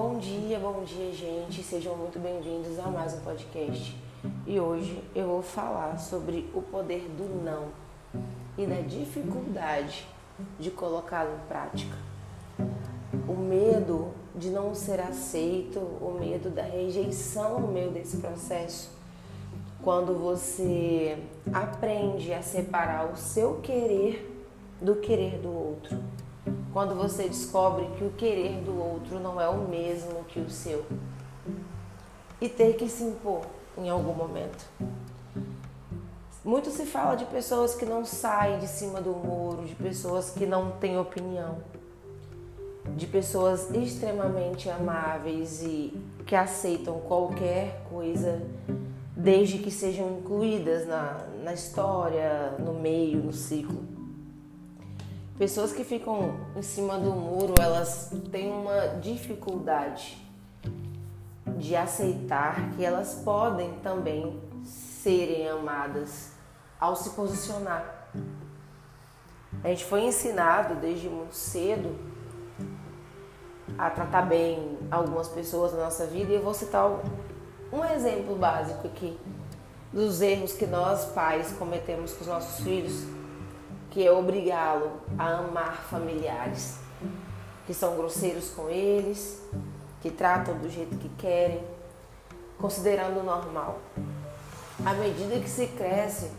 Bom dia, bom dia, gente. Sejam muito bem-vindos a mais um podcast. E hoje eu vou falar sobre o poder do não e da dificuldade de colocá-lo em prática. O medo de não ser aceito, o medo da rejeição no meio desse processo. Quando você aprende a separar o seu querer do querer do outro quando você descobre que o querer do outro não é o mesmo que o seu e ter que se impor em algum momento. Muito se fala de pessoas que não saem de cima do muro, de pessoas que não têm opinião, de pessoas extremamente amáveis e que aceitam qualquer coisa desde que sejam incluídas na, na história, no meio, no ciclo. Pessoas que ficam em cima do muro, elas têm uma dificuldade de aceitar que elas podem também serem amadas ao se posicionar. A gente foi ensinado desde muito cedo a tratar bem algumas pessoas na nossa vida e eu vou citar um exemplo básico aqui dos erros que nós pais cometemos com os nossos filhos que é obrigá-lo a amar familiares que são grosseiros com eles, que tratam do jeito que querem, considerando normal. À medida que se cresce,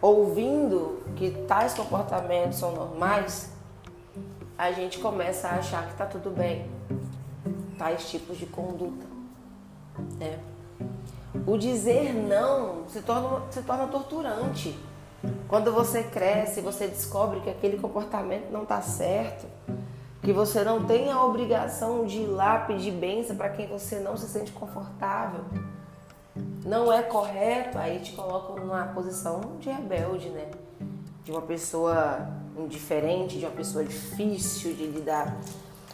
ouvindo que tais comportamentos são normais, a gente começa a achar que está tudo bem, tais tipos de conduta. É. O dizer não se torna, se torna torturante quando você cresce, você descobre que aquele comportamento não está certo, que você não tem a obrigação de ir lá pedir bênção para quem você não se sente confortável, não é correto, aí te colocam numa posição de rebelde, né? De uma pessoa indiferente, de uma pessoa difícil de lidar.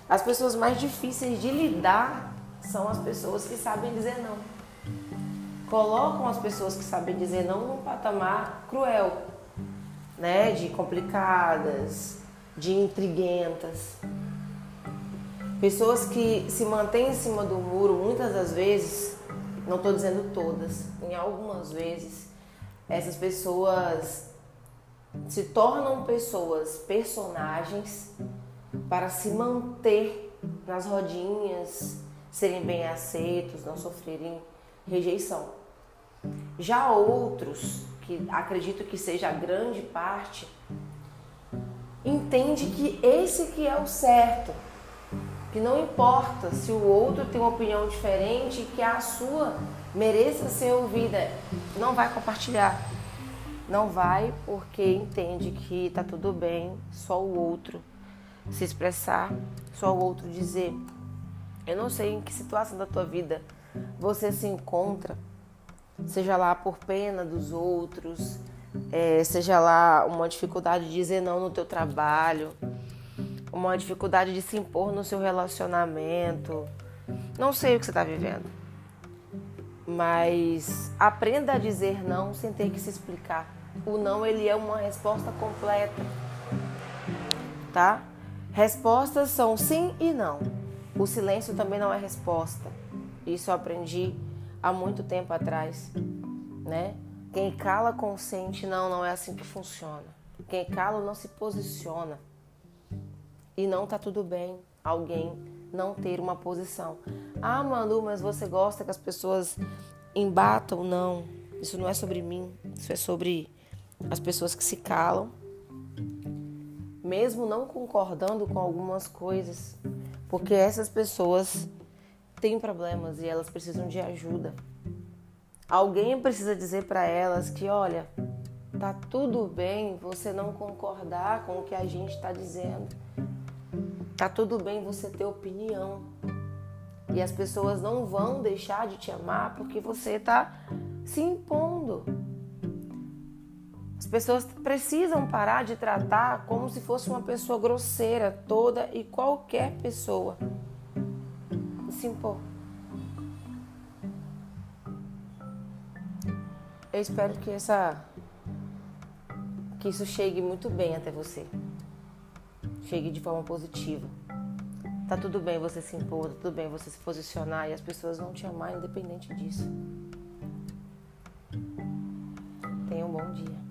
As pessoas mais difíceis de lidar são as pessoas que sabem dizer não colocam as pessoas que sabem dizer não num patamar cruel, né? De complicadas, de intriguentas. Pessoas que se mantêm em cima do muro, muitas das vezes, não estou dizendo todas, em algumas vezes, essas pessoas se tornam pessoas, personagens, para se manter nas rodinhas, serem bem aceitos, não sofrerem rejeição. Já outros, que acredito que seja a grande parte, entende que esse que é o certo, que não importa se o outro tem uma opinião diferente, que a sua mereça ser ouvida, não vai compartilhar. Não vai porque entende que tá tudo bem, só o outro se expressar, só o outro dizer. Eu não sei em que situação da tua vida você se encontra, seja lá por pena dos outros, é, seja lá uma dificuldade de dizer não no teu trabalho, uma dificuldade de se impor no seu relacionamento. Não sei o que você está vivendo, mas aprenda a dizer não sem ter que se explicar. O não ele é uma resposta completa, tá? Respostas são sim e não. O silêncio também não é resposta. Isso eu aprendi há muito tempo atrás, né? Quem cala consente, não, não é assim que funciona. Quem cala não se posiciona. E não tá tudo bem alguém não ter uma posição. Ah, Manu, mas você gosta que as pessoas embatam? Não. Isso não é sobre mim. Isso é sobre as pessoas que se calam, mesmo não concordando com algumas coisas, porque essas pessoas têm problemas e elas precisam de ajuda. Alguém precisa dizer para elas que, olha, tá tudo bem você não concordar com o que a gente está dizendo. Tá tudo bem você ter opinião. E as pessoas não vão deixar de te amar porque você está se impondo. As pessoas precisam parar de tratar como se fosse uma pessoa grosseira, toda e qualquer pessoa se impor. Eu espero que essa que isso chegue muito bem até você. Chegue de forma positiva, Tá tudo bem você se impor, tá tudo bem você se posicionar e as pessoas vão te amar independente disso. Tenha um bom dia.